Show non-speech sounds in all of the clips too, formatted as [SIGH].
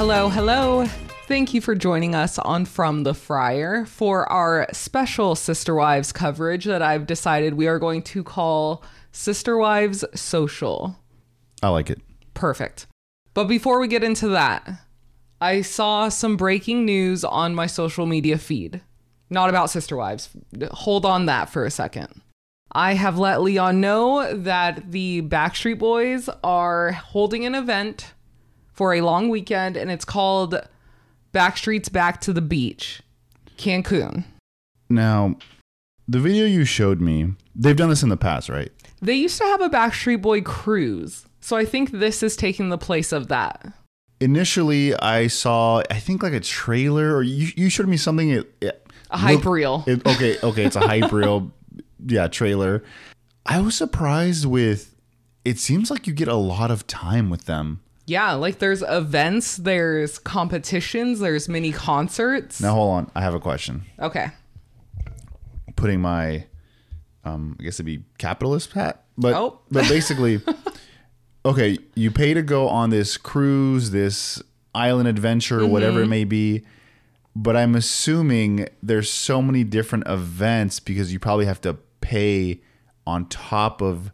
Hello, hello. Thank you for joining us on From the Friar for our special Sister Wives coverage that I've decided we are going to call Sister Wives Social. I like it. Perfect. But before we get into that, I saw some breaking news on my social media feed. Not about Sister Wives. Hold on that for a second. I have let Leon know that the Backstreet Boys are holding an event for a long weekend, and it's called Backstreet's Back to the Beach, Cancun. Now, the video you showed me, they've done this in the past, right? They used to have a Backstreet Boy cruise, so I think this is taking the place of that. Initially, I saw, I think like a trailer, or you, you showed me something. It, it A hype looked- reel. it- okay, okay, it's a hype reel, [LAUGHS] yeah, trailer. I was surprised with. It seems like you get a lot of time with them. Yeah, like there's events, there's competitions, there's mini concerts. Now, hold on, I have a question. Okay. Putting my, um, I guess it'd be capitalist hat, but Oh. [LAUGHS] but basically, okay, you pay to go on this cruise, this island adventure, whatever it Mm-hmm. may be. But I'm assuming there's so many different events because you probably have to pay on top of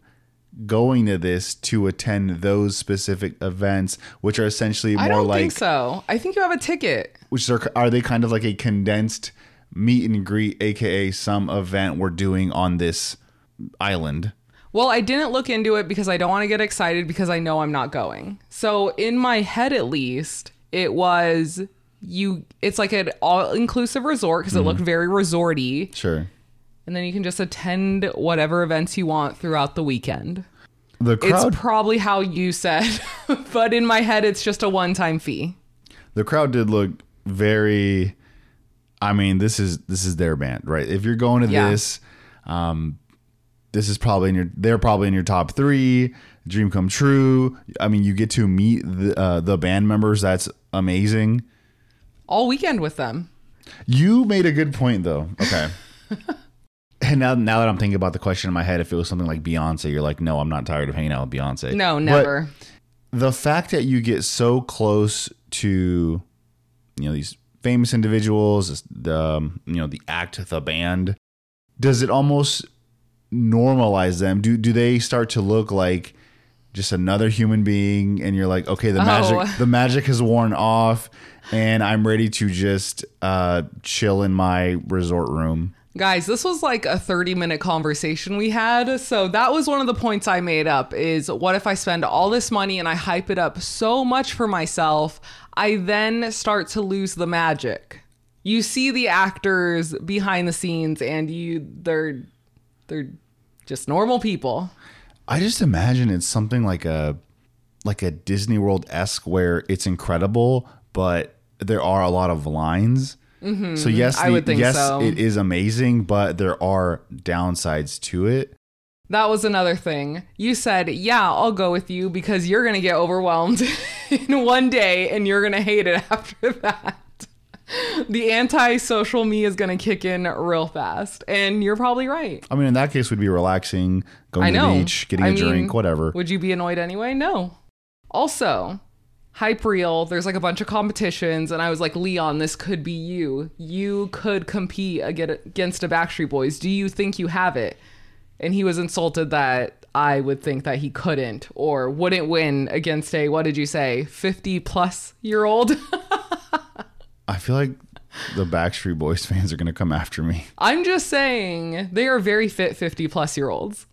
going to this to attend those specific events, which are essentially more I don't like think so. I think you have a ticket. which are are they kind of like a condensed meet and greet, aka some event we're doing on this island. Well, I didn't look into it because I don't want to get excited because I know I'm not going. So, in my head at least, it was you it's like an all-inclusive resort because it mm-hmm. looked very resorty Sure. And then you can just attend whatever events you want throughout the weekend. The It's probably how you said, [LAUGHS] but in my head it's just a one-time fee. the crowd did look very I mean, this is this is their band, right? If you're going to Yeah. this, um this is probably in your they're probably in your top 3, dream come true. I mean, you get to meet the uh, the band members. That's amazing. All weekend with them. You made a good point though. Okay. [LAUGHS] and [LAUGHS] now now that I'm thinking about the question in my head, if it was something like Beyonce, you're like, no, I'm not tired of hanging out with Beyonce. No, But never. the fact that you get so close to you know these famous individuals, the um, you know the act, the band, does it almost normalize them? Do do they start to look like just another human being and you're like okay the Oh. magic the magic has worn off and i'm ready to just uh chill in my resort room Guys, this was like a 30 minute conversation we had. So that was one of the points I made up is what if I spend all this money and I hype it up so much for myself, I then start to lose the magic. You see the actors behind the scenes and you they're they're just normal people. I just imagine it's something like a like a Disney World esque where it's incredible, but there are a lot of lines. So yes, Mm-hmm. I would think yes, so. it is amazing, but there are downsides to it. That was another thing. You said, "Yeah, I'll go with you because you're going to get overwhelmed [LAUGHS] in one day and you're going to hate it [LAUGHS] after that." The anti-social me is going to kick in real fast, and you're probably right. I mean, in that case, we'd be relaxing, going to the beach, getting I a mean, drink, whatever. Would you be annoyed anyway? No. Also, hype reel, there's like a bunch of competitions, and I was like, Leon, this could be you. You could compete against a Backstreet Boys. Do you think you have it? And he was insulted that I would think that he couldn't or wouldn't win against a, what did you say, 50 plus year old? [LAUGHS] I feel like the Backstreet Boys fans are going to come after me. I'm just saying they are very fit 50 plus year olds.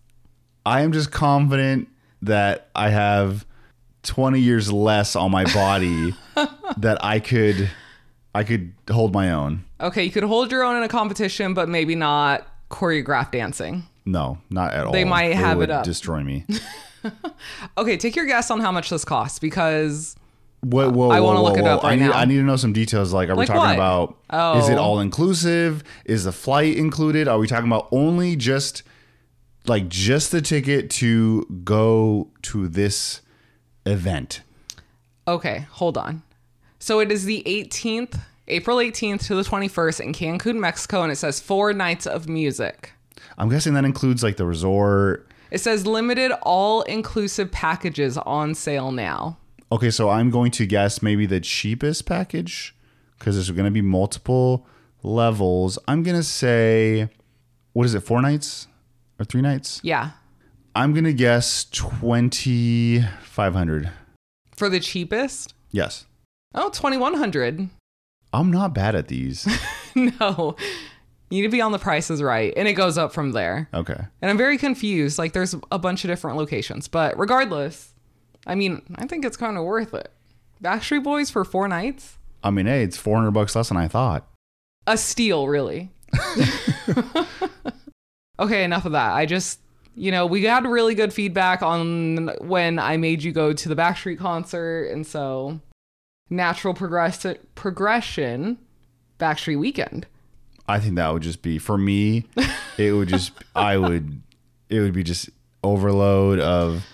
I am just confident that I have 20 years less on my body [LAUGHS] that I could I could hold my own. Okay, you could hold your own in a competition, but maybe not choreographed dancing. No, not at all. They might have it up. Destroy me. [LAUGHS] Okay, take your guess on how much this costs because Whoa, whoa, I wanna whoa, look it whoa. up I right need, now. I need to know some details. Like, are Like we talking what? about? Is it Oh. all inclusive? Is the flight included? Are we talking about only just like just the ticket to go to this event? okay, hold on. So it is the 18th, April 18th to the 21st in Cancun, Mexico, and it says four nights of music. I'm guessing that includes like the resort. It says limited all inclusive packages on sale now. Okay, so I'm going to guess maybe the cheapest package because there's going to be multiple levels. I'm going to say, what is it, four nights or three nights? Yeah. I'm going to guess 2500 For the cheapest? Yes. Oh, 2100 I'm not bad at these. [LAUGHS] No. You need to be on the prices right. And it goes up from there. Okay. And I'm very confused. Like, there's a bunch of different locations. But regardless, I mean, I think it's kind of worth it. Backstreet Boys for four nights? I mean, hey, it's 400 bucks less than I thought. A steal, really. [LAUGHS] [LAUGHS] okay, enough of that. I just, you know, we got really good feedback on when I made you go to the Backstreet concert. And so, natural progress- progression, Backstreet Weekend. I think that would just be for me. It would just I would it would be just overload of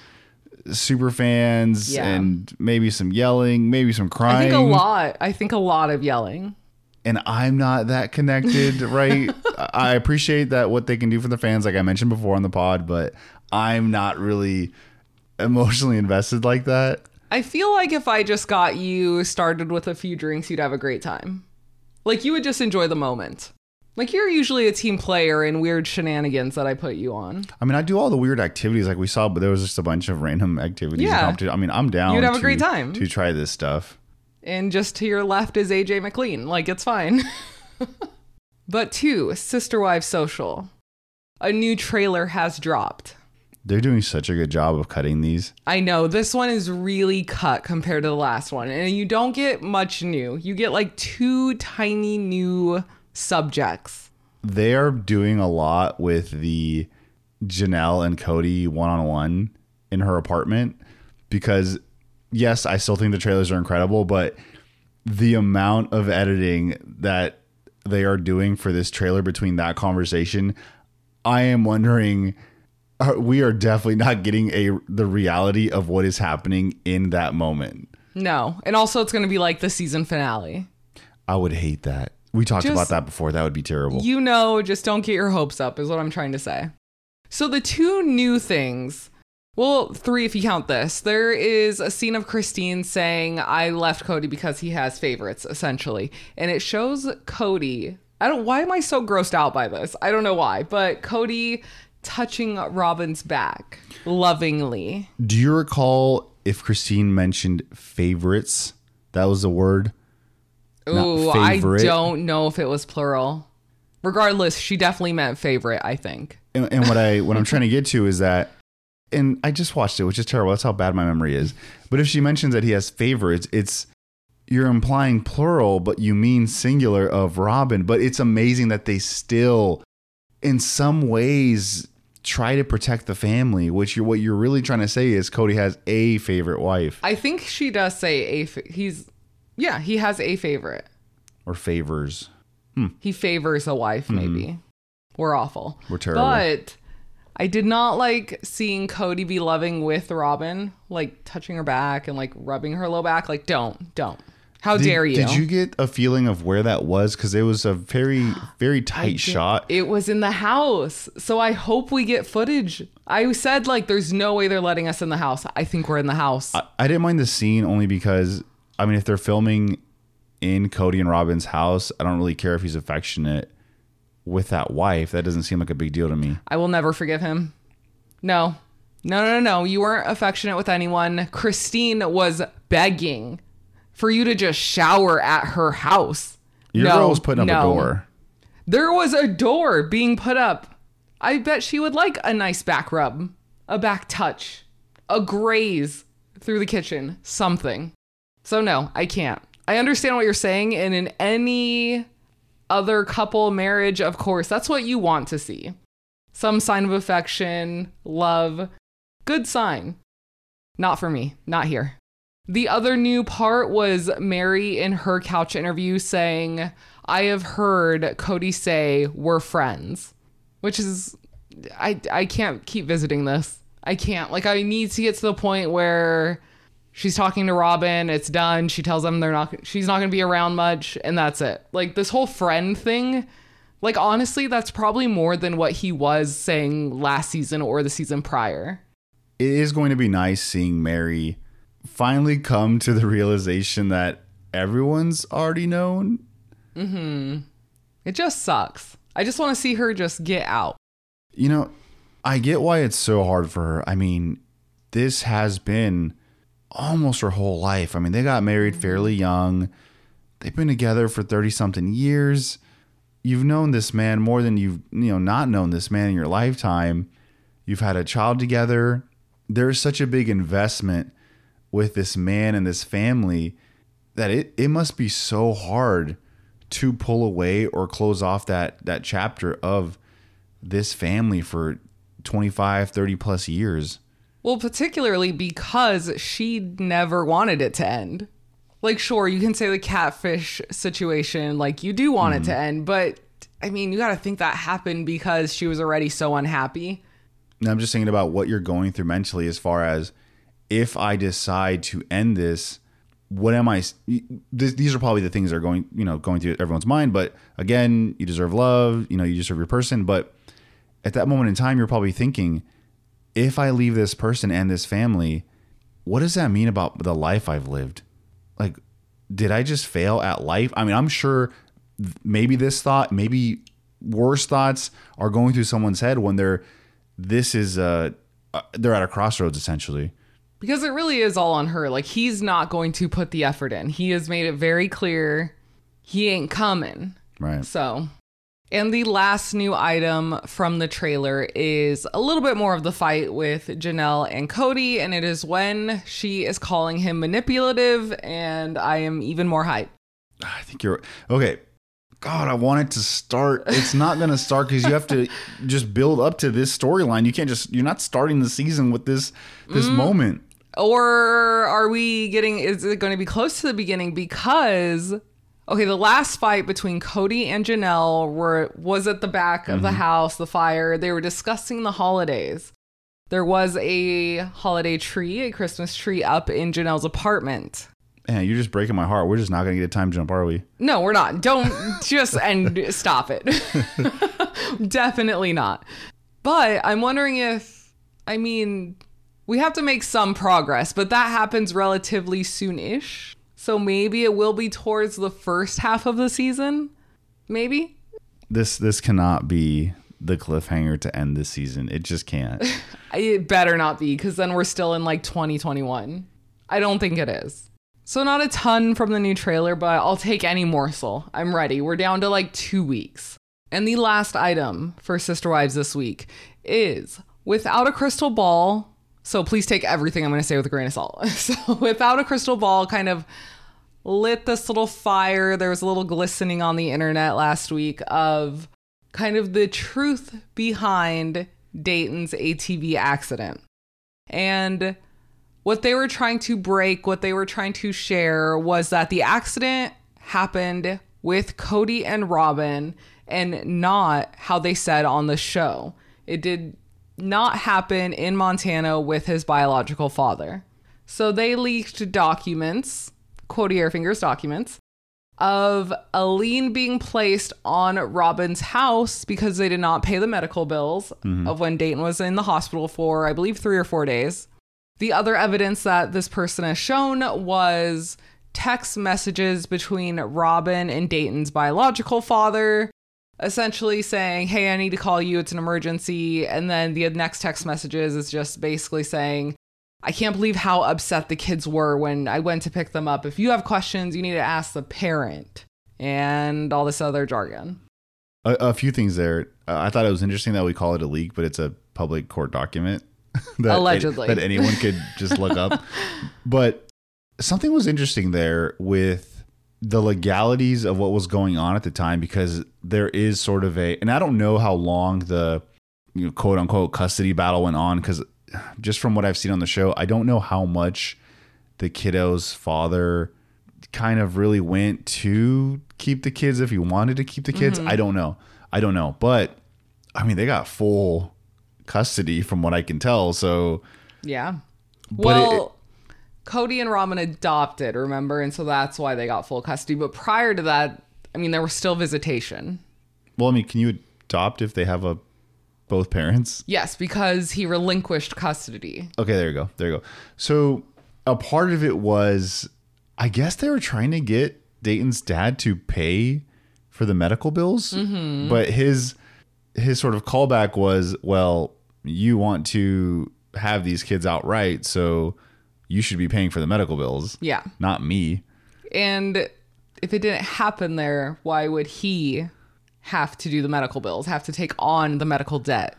super fans Yeah. and maybe some yelling, maybe some crying. I think a lot. I think a lot of yelling. And I'm not that connected, [LAUGHS] right? I appreciate that what they can do for the fans, like I mentioned before on the pod, but I'm not really emotionally invested like that. I feel like if I just got you started with a few drinks, you'd have a great time. Like you would just enjoy the moment. Like you're usually a team player in weird shenanigans that I put you on. I mean, I do all the weird activities like we saw, but there was just a bunch of random activities. Yeah. I mean, I'm down. You'd have a great time. to try this stuff. And just to your left is AJ McLean. Like it's fine. [LAUGHS] but two, Sister Wives Social. A new trailer has dropped. They're doing such a good job of cutting these. I know this one is really cut compared to the last one, and you don't get much new. You get like two tiny new subjects. They are doing a lot with the Janelle and Kody one on one in her apartment because, yes, I still think the trailers are incredible, but the amount of editing that they are doing for this trailer between that conversation, I am wondering. are- We are definitely not getting a the reality of what is happening in that moment. No, and also it's going to be like the season finale. I would hate that. We talked Just- about that before. That would be terrible. You know, just don't get your hopes up, is what I'm trying to say. So, the two new things, well, three if you count this, there is a scene of Christine saying, I left Kody because he has favorites, essentially. And it shows Kody. I don't, why am I so grossed out by this? I don't know why, but Kody touching Robyn's back lovingly. Do you recall if Christine mentioned favorites? That was the word. Ooh, I don't know if it was plural. Regardless, she definitely meant favorite, I think. And, and what I what I'm trying to get to is that, and I just watched it, which is terrible. That's how bad my memory is. But if she mentions that he has favorites, it's you're implying plural, but you mean singular of Robyn. But it's amazing that they still, in some ways, try to protect the family. Which you're what you're really trying to say is Kody has a favorite wife I think she does say a. Fa- he's, yeah, he has a favorite. or favors. Hmm. He favors a wife. Hmm. Maybe we're awful. We're terrible. But I did not like seeing Kody be loving with Robyn, like touching her back and like rubbing her low back. Like, don't, don't. How Did, dare you? Did you get a feeling of where that was? Because it was a very, [GASPS] very tight shot. It was in the house. So I hope we get footage. I said, like, there's no way they're letting us in the house. I think we're in the house. I, I didn't mind the scene only because, I mean, if they're filming in Kody and Robyn's house, I don't really care if he's affectionate with that wife. That doesn't seem like a big deal to me. I will never forgive him. No. No, no, no, no. You weren't affectionate with anyone. Christine was begging for you to just shower at her house. Your no, girl was putting up no. a door. There was a door being put up. I bet she would like a nice back rub, a back touch, a graze through the kitchen, something. So, no, I can't. I understand what you're saying. And in any other couple marriage, of course, that's what you want to see some sign of affection, love. Good sign. Not for me, not here. The other new part was Meri in her couch interview saying, I have heard Kody say we're friends, which is, I, I can't keep visiting this. I can't. Like, I need to get to the point where she's talking to Robyn, it's done. She tells them they're not, she's not going to be around much, and that's it. Like, this whole friend thing, like, honestly, that's probably more than what he was saying last season or the season prior. It is going to be nice seeing Meri finally come to the realization that everyone's already known? Mhm. It just sucks. I just want to see her just get out. You know, I get why it's so hard for her. I mean, this has been almost her whole life. I mean, they got married fairly mm-hmm. young. They've been together for 30 something years. You've known this man more than you've, you know, not known this man in your lifetime. You've had a child together. There's such a big investment with this man and this family that it, it must be so hard to pull away or close off that that chapter of this family for 25 30 plus years Well, particularly because she never wanted it to end. Like, sure, you can say the catfish situation, like, you do want it to mm-hmm. end, but I mean, you got to think that happened because she was already so unhappy. and i'm just thinking about what you're going through mentally as far as if i decide to end this what am i this, these are probably the things that are going you know going through everyone's mind but again you deserve love you know you deserve your person but at that moment in time you're probably thinking if i leave this person and this family what does that mean about the life i've lived like did i just fail at life i mean i'm sure maybe this thought maybe worse thoughts are going through someone's head when they're this is uh they're at a crossroads essentially Because it really is all on her. Like, he's not going to put the effort in. He has made it very clear he ain't coming. right So, and the last new item from the trailer is a little bit more of the fight with Janelle and Kody, and it is when she is calling him manipulative, and I am even more hyped. Ah, i think you're okay. God i want it to start. It's not going to start because you have to [LAUGHS] just build up to this storyline. You can't just you're not starting the season with this this mm. moment. Or are we getting, is it going to be close to the beginning? Because, okay, the last fight between Kody and Janelle were, was at the back of the mm-hmm. house, the fire. They were discussing the holidays. There was a holiday tree, a Christmas tree up in Janelle's apartment. man you're just breaking my heart we're just not going to get a time jump are we No, we're not. Don't [LAUGHS] just and stop it. [LAUGHS] Definitely not. But I'm wondering if, I mean, we have to make some progress, but that happens relatively soon ish. So maybe it will be towards the first half of the season. Maybe. this this cannot be the cliffhanger to end this season it just can't [LAUGHS] It better not be, because then we're still in like 2021. I don't think it is. So, not a ton from the new trailer, but I'll take any morsel. I'm ready. We're down to like two weeks. And the last item for Sister Wives this week is without a crystal ball. So, please take everything I'm going to say with a grain of salt. [LAUGHS] So, without a crystal ball, kind of lit this little fire. There was a little glistening on the internet last week of kind of the truth behind Dayton's ATV accident. And what they were trying to break, what they were trying to share was that the accident happened with Kody and Robyn and not how they said on the show. It did not happen in Montana with his biological father. So they leaked documents, Cody Airfingers documents, of a lien being placed on Robyn's house because they did not pay the medical bills mm-hmm. of when Dayton was in the hospital for, I believe, three or four days. The other evidence that this person has shown was text messages between Robyn and Dayton's biological father, essentially saying, Hey, I need to call you. It's an emergency. And then the next text messages is just basically saying, I can't believe how upset the kids were when I went to pick them up. If you have questions, you need to ask the parent and all this other jargon. a, a few things there uh, i thought it was interesting that we call it a leak but it's a public court document [LAUGHS] that Allegedly. that anyone could just look up [LAUGHS] but something was interesting there with the legalities of what was going on at the time because there is sort of a and I don't know how long the you know, quote unquote custody battle went on because just from what I've seen on the show, I don't know how much the kiddo's father kind of really went to keep the kids if he wanted to keep the kids. Mm-hmm. I don't know. I don't know. But I mean, they got full custody from what I can tell. So Yeah. But it- well, Kody and Robyn adopted, remember? And so that's why they got full custody. But prior to that, I mean, there was still visitation. Well, I mean, can you adopt if they have a both parents? Yes, because he relinquished custody. Okay, there you go. There you go. So a part of it was, I guess they were trying to get Dayton's dad to pay for the medical bills, mm-hmm. but his his sort of callback was, well, you want to have these kids outright, so you should be paying for the medical bills, Yeah. not me. And if it didn't happen there, why would he have to do the medical bills, have to take on the medical debt?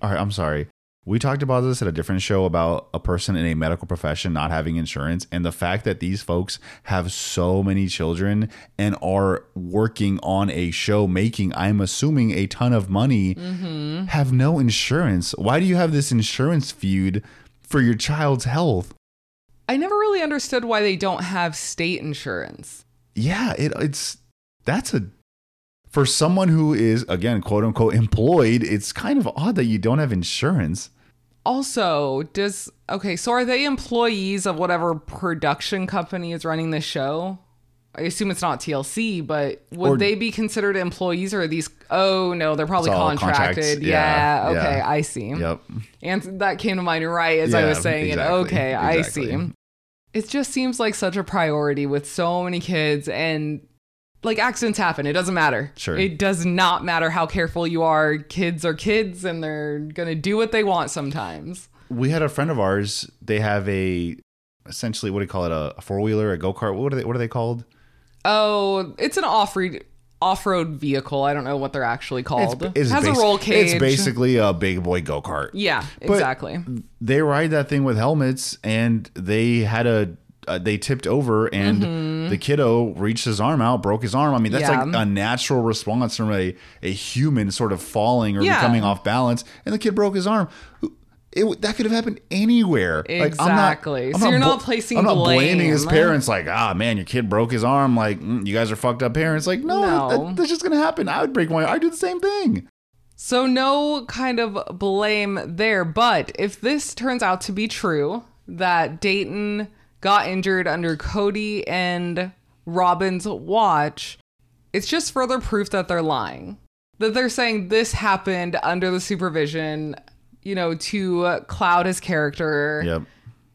All right, I'm sorry. We talked about this at a different show about a person in a medical profession not having insurance and the fact that these folks have so many children and are working on a show making, I'm assuming, a ton of money, mm-hmm. have no insurance. Why do you have this insurance feud for your child's health? I never really understood why they don't have state insurance. Yeah, it, it's that's a for someone who is again quote unquote employed. It's kind of odd that you don't have insurance. Also, does okay, so are they employees of whatever production company is running this show? I assume it's not TLC, but would Or- they be considered employees or are these oh no, they're probably contracted. Yeah, Yeah, okay, yeah. I see. Yep. And that came to mind right as I was saying exactly, it. Okay, I see. It just seems like such a priority with so many kids and like accidents happen. It doesn't matter. Sure. It does not matter how careful you are. Kids are kids and they're going to do what they want sometimes. we had a friend of ours. They have a essentially what do you call it? A, four wheeler, a go kart. What are they? What are they called? Oh, it's an off-road off-road vehicle. I don't know what they're actually called. It's Has basi- a roll cage. It's basically a big boy go kart. Yeah, But- exactly. They ride that thing with helmets, and they had a. Uh, they tipped over, and the kiddo reached his arm out, broke his arm. I mean, that's Mm-hmm. Yeah. like a natural response from a, a human sort of falling or Yeah. becoming off balance, and the kid broke his arm. It, that could have happened anywhere. Exactly. So you're not placing I'm not blaming his parents. Like, ah, man, your kid broke his arm. Like, mm, you guys are fucked up parents. Like, no, No. that- that's just gonna happen. I would break my. I do the same thing. So no kind of blame there, but if this turns out to be true that Dayton got injured under Kody and Robyn's watch, it's just further proof that they're lying. That they're saying this happened under the supervision, you know, to uh, cloud his character. Yep.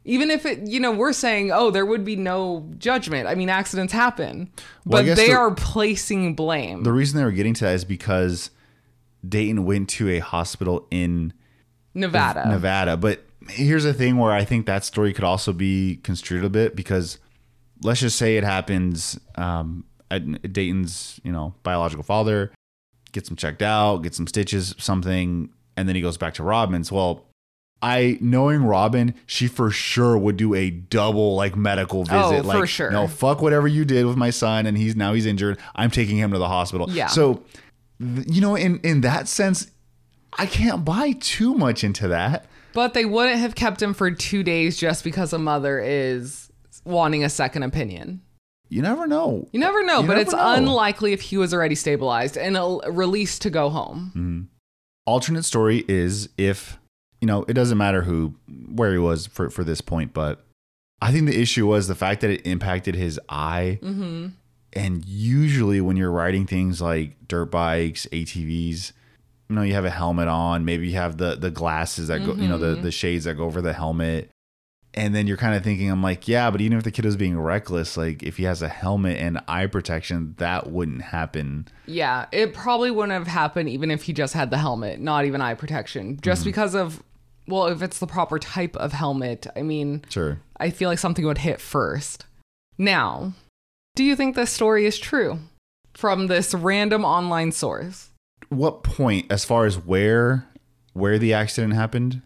Even if it, you know, we're saying, oh, there would be no judgment. I mean, accidents happen. Well, but they the- are placing blame. The reason they were getting to that is because Dayton went to a hospital in Nevada. Nevada. But here's the thing where I think that story could also be construed a bit because let's just say it happens um, at Dayton's, you know, biological father gets him checked out, gets some stitches, something, and then he goes back to Robyn's. Well, I knowing Robyn, she for sure would do a double like medical Oh, visit. for like, sure. No, fuck whatever you did with my son, and he's now he's injured. I'm taking him to the hospital. Yeah. So, you know, in in that sense, I can't buy too much into that. But they wouldn't have kept him for two days just because a mother is wanting a second opinion. You never know. You never know, You but never it's know. unlikely if he was already stabilized and uh, released to go home. Alternate story is if you know it doesn't matter who where he was for for this point, but I think the issue was the fact that it impacted his eye. Mm-hmm. And usually, when you're riding things like dirt bikes, ATVs, you know, you have a helmet on. Maybe you have the the glasses that go, you know, the the shades that go over the helmet. And then you're kind of thinking, I'm like, yeah, but even if the kid was being reckless, like if he has a helmet and eye protection, that wouldn't happen. Yeah, it probably wouldn't have happened even if he just had the helmet, not even eye protection. Just mm-hmm. because of, well, if it's the proper type of helmet, I mean, Sure. I feel like something would hit first. Now, do you think this story is true from this random online source? What point, as far as where where the accident happened?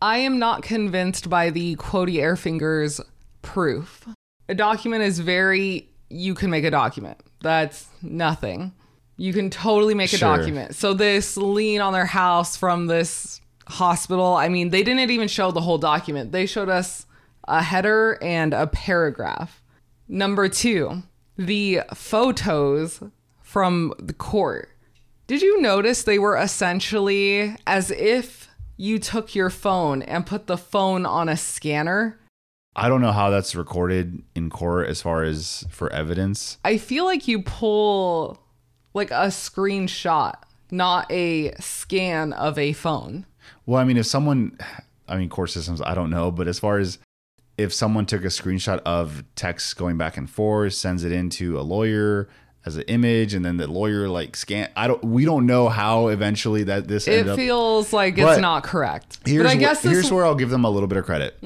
I am not convinced by the Quody Airfingers proof. A document is very, you can make a document. That's nothing. You can totally make a Sure. document. So, this lien on their house from this hospital, I mean, they didn't even show the whole document. They showed us a header and a paragraph. Number two, the photos from the court. Did you notice they were essentially as if you took your phone and put the phone on a scanner? I don't know how that's recorded in court as far as for evidence. I feel like you pull like a screenshot, not a scan of a phone. Well, I mean, if someone, I mean, court systems, I don't know, but as far as if someone took a screenshot of text going back and forth, sends it into a lawyer as an image, and then the lawyer like scan. I don't. We don't know how eventually that this It ended up. feels like it's not correct. Here's, but I wh- guess this here's where I'll give them a little bit of credit.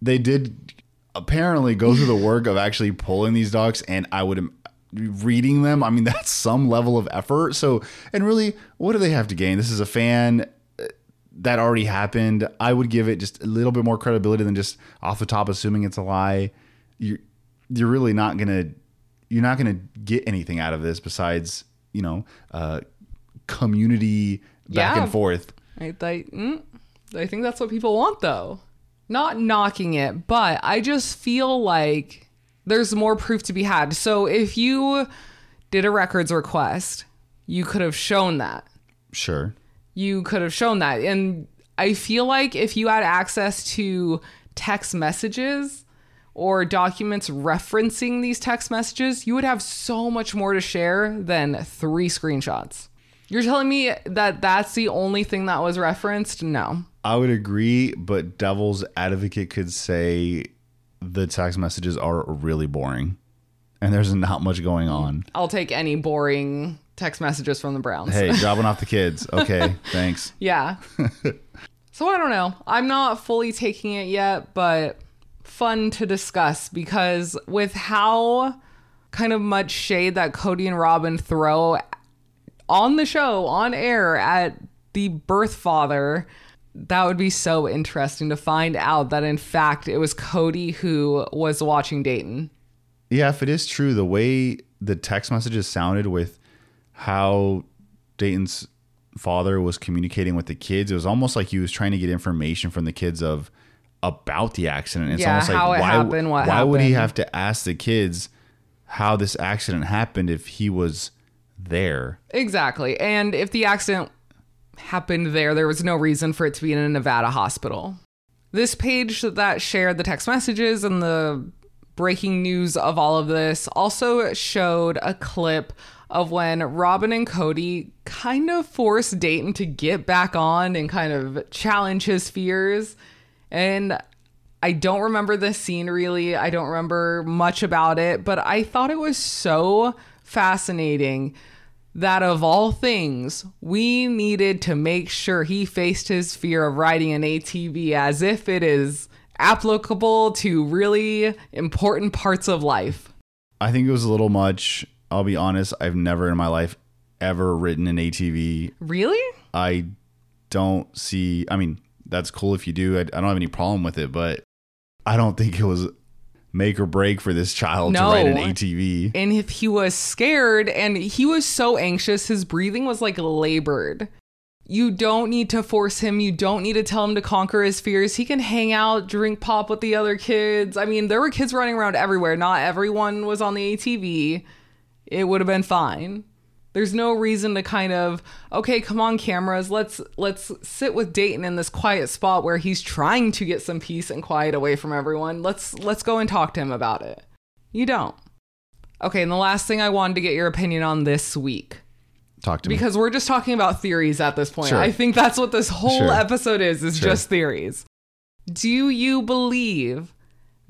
They did apparently go through the work of actually pulling these docs, and I would reading them. I mean, [LAUGHS] that's some level of effort. So, and really, what do they have to gain? This is a fan uh, that already happened. I would give it just a little bit more credibility than just off the top assuming it's a lie. You're you're really not gonna you're not gonna get anything out of this besides you know uh, community back Yeah. and forth. I, I, mm, I think that's what people want, though. Not knocking it, but I just feel like there's more proof to be had. So if you did a records request, you could have shown that. Sure. You could have shown that. And I feel like if you had access to text messages or documents referencing these text messages, you would have so much more to share than three screenshots. You're telling me that that's the only thing that was referenced? No. I would agree, but devil's advocate could say the text messages are really boring and there's not much going on. I'll take any boring text messages from the Browns. Hey, [LAUGHS] dropping off the kids. Okay, thanks. Yeah. [LAUGHS] so I don't know. I'm not fully taking it yet, but fun to discuss because with how kind of much shade that Kody and Robyn throw on the show, on air at the birth father, that would be so interesting to find out that in fact it was Kody who was watching Dayton. Yeah, if it is true, the way the text messages sounded with how Dayton's father was communicating with the kids, it was almost like he was trying to get information from the kids of about the accident. It's Yeah, almost like how it why, happened, why would he have to ask the kids how this accident happened if he was there? Exactly. And if the accident happened there, there was no reason for it to be in a Nevada hospital. This page that shared the text messages and the breaking news of all of this also showed a clip of when Robyn and Kody kind of forced Dayton to get back on and kind of challenge his fears. And I don't remember the scene really. I don't remember much about it, but I thought it was so fascinating that of all things, we needed to make sure he faced his fear of riding an ATV as if it is applicable to really important parts of life. I think it was a little much. I'll be honest, I've never in my life ever ridden an ATV. Really? I don't see. I mean, that's cool if you do. I, I don't have any problem with it, but I don't think it was make or break for this child No. to ride an ATV. And if he was scared and he was so anxious, his breathing was like labored. You don't need to force him. You don't need to tell him to conquer his fears. He can hang out, drink pop with the other kids. I mean, there were kids running around everywhere. Not everyone was on the ATV. It would have been fine. There's no reason to kind of, okay, come on cameras, let's let's sit with Dayton in this quiet spot where he's trying to get some peace and quiet away from everyone. Let's let's go and talk to him about it. You don't. Okay, and the last thing I wanted to get your opinion on this week Talk to me. because we're just talking about theories at this point. Sure. I think that's what this whole Sure. episode is is Sure. just theories. Do you believe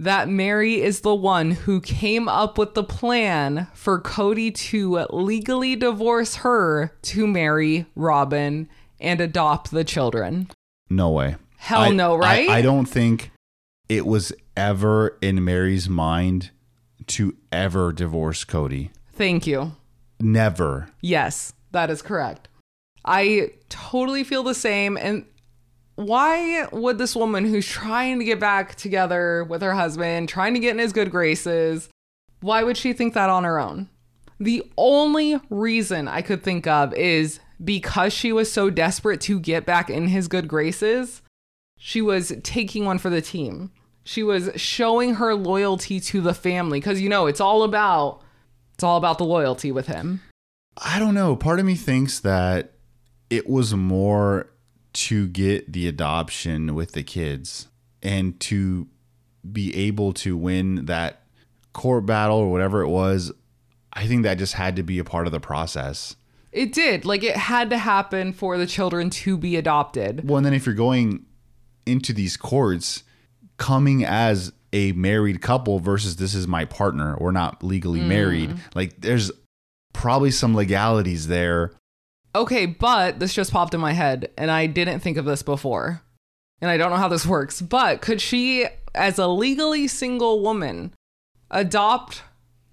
that Meri is the one who came up with the plan for Kody to legally divorce her to marry Robyn and adopt the children? No way. Hell I- no, I- right? I, don't think it was ever in Meri's mind to ever divorce Kody. Thank you. Never. Yes, that is correct. I totally feel the same. And why would this woman who's trying to get back together with her husband, trying to get in his good graces, why would she think that on her own? The only reason I could think of is because she was so desperate to get back in his good graces, she was taking one for the team. She was showing her loyalty to the family because you know, it's all about it's all about the loyalty with him. I don't know. Part of me thinks that it was more to get the adoption with the kids and to be able to win that court battle or whatever it was. I think that just had to be a part of the process. It did. Like it had to happen for the children to be adopted. Well, and then if you're going into these courts, coming as a married couple versus this is my partner. We're not legally Mm. married. Like there's probably some legalities there. Okay, but this just popped in my head and I didn't think of this before. And I don't know how this works, but could she, as a legally single woman, adopt,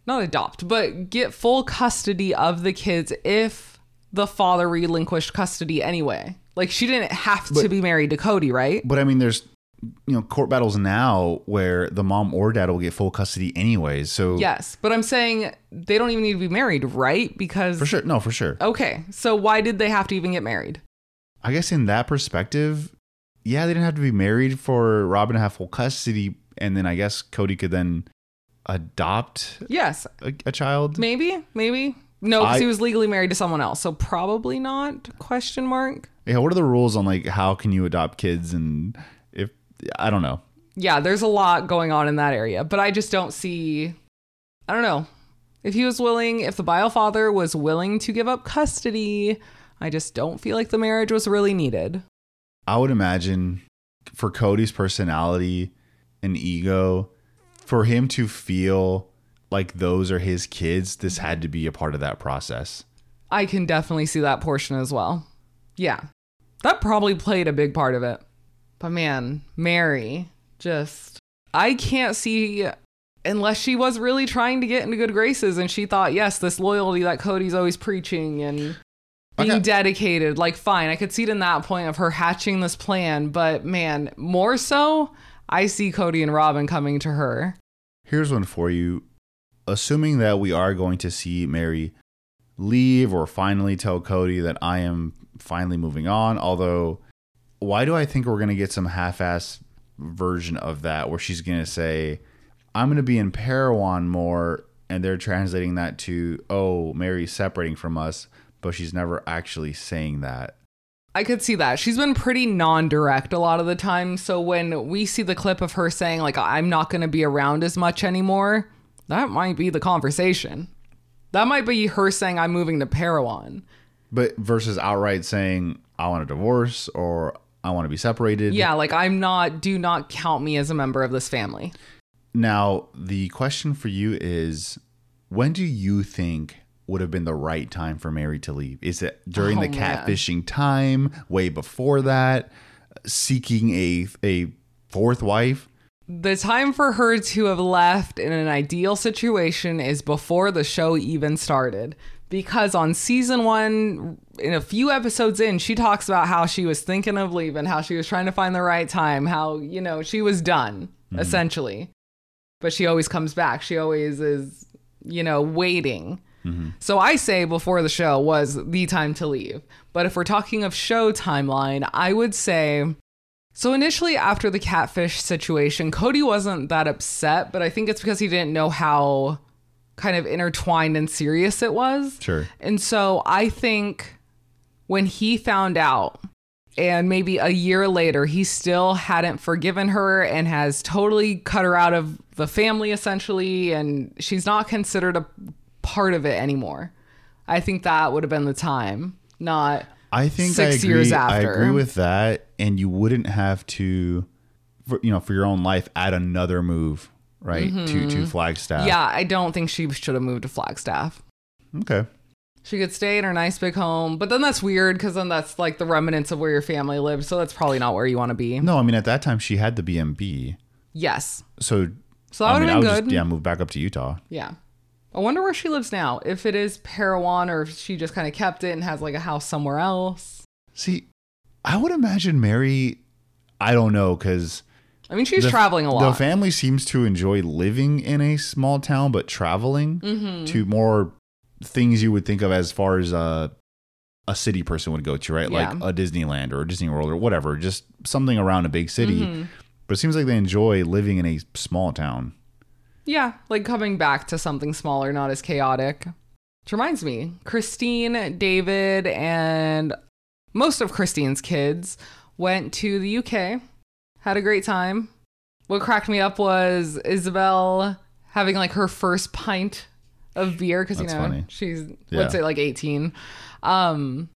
not adopt, but get full custody of the kids if the father relinquished custody anyway? Like she didn't have to be married to Kody, right? But I mean, there's you know court battles now where the mom or dad will get full custody anyways. So Yes, but I'm saying they don't even need to be married, right? Because for sure, no, for sure. Okay, so why did they have to even get married? I guess in that perspective, yeah, they didn't have to be married for Robyn to have full custody, and then I guess Kody could then adopt Yes, a, a child. maybe, maybe. No, because he was legally married to someone else, so probably not. Question mark. Yeah, what are the rules on like how can you adopt kids and if I don't know. Yeah, there's a lot going on in that area, but I just don't see. I don't know if he was willing, if the bio father was willing to give up custody. I just don't feel like the marriage was really needed. I would imagine for Kody's personality and ego, for him to feel like those are his kids, this had to be a part of that process. I can definitely see that portion as well. Yeah. That probably played a big part of it. But man, Meri, just, I can't see, unless she was really trying to get into good graces and she thought, yes, this loyalty that Kody's always preaching and being Okay. dedicated, like, fine, I could see it in that point of her hatching this plan. But man, more so, I see Kody and Robyn coming to her. Here's one for you. Assuming that we are going to see Meri leave or finally tell Kody that I am finally moving on, although why do I think we're going to get some half-ass version of that where she's going to say I'm going to be in Parowan more and they're translating that to oh, Meri's separating from us, but she's never actually saying that. I could see that. She's been pretty non-direct a lot of the time. So when we see the clip of her saying like I'm not going to be around as much anymore, that might be the conversation. That might be her saying I'm moving to Parowan. But versus outright saying I want a divorce or I want to be separated. Yeah, like I'm not do not count me as a member of this family. Now, the question for you is when do you think would have been the right time for Meri to leave? Is it during Oh, the man. catfishing time, way before that, seeking a a fourth wife? The time for her to have left in an ideal situation is before the show even started. Because on season one, in a few episodes in, she talks about how she was thinking of leaving, how she was trying to find the right time, how, you know, she was done, mm-hmm. essentially. But she always comes back. She always is, you know, waiting. Mm-hmm. So I say before the show was the time to leave. But if we're talking of show timeline, I would say so initially, after the catfish situation, Kody wasn't that upset, but I think it's because he didn't know how kind of intertwined and serious it was. Sure. And so I think when he found out, and maybe a year later, he still hadn't forgiven her and has totally cut her out of the family essentially, and she's not considered a part of it anymore. I think that would have been the time, not I think Six I agree, years I agree with that, and you wouldn't have to, for, you know, for your own life, add another move, right, to to Flagstaff. Mm-hmm. Yeah, I don't think she should have moved to Flagstaff. Okay. She could stay in her nice big home, but then that's weird because then that's like the remnants of where your family lives. So that's probably not where you want to be. No, I mean at that time she had the BMB, Yes. so So that would have been just good. yeah move back up to Utah. Yeah. I wonder where she lives now. If it is Parowan or if she just kind of kept it and has like a house somewhere else. See, I would imagine Meri. I don't know because I mean, she's the- traveling a lot. The family seems to enjoy living in a small town, but traveling Mm-hmm. to more things you would think of as far as a a city person would go to, right? Yeah. Like a Disneyland or a Disney World or whatever, just something around a big city. Mm-hmm. But it seems like they enjoy living in a small town. Yeah, like coming back to something smaller, not as chaotic. Which reminds me, Christine, David, and most of Christine's kids went to the UK, had a great time. What cracked me up was Ysabel having like her first pint of beer because you know funny. she's Yeah. let's say like 18. Um,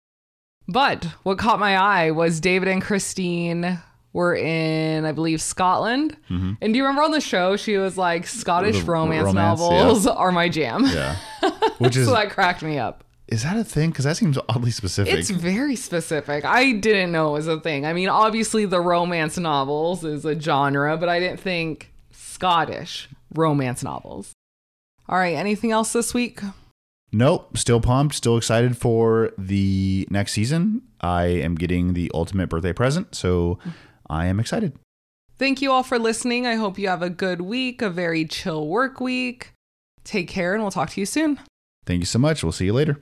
but what caught my eye was David and Christine were in, I believe, Scotland. And do you remember on the show she was like, Scottish Mm-hmm. The romance, romance, novels are my jam. Yeah. [LAUGHS] Which is so that cracked me up. Is that a thing? Because that seems oddly specific. It's very specific. I didn't know it was a thing. I mean, obviously, the romance novels is a genre, but I didn't think Scottish romance novels. All right, anything else this week? Nope. Still pumped. Still excited for the next season. I am getting the ultimate birthday present, so I am excited. Thank you all for listening. I hope you have a good week, a very chill work week. Take care, and we'll talk to you soon. Thank you so much. We'll see you later.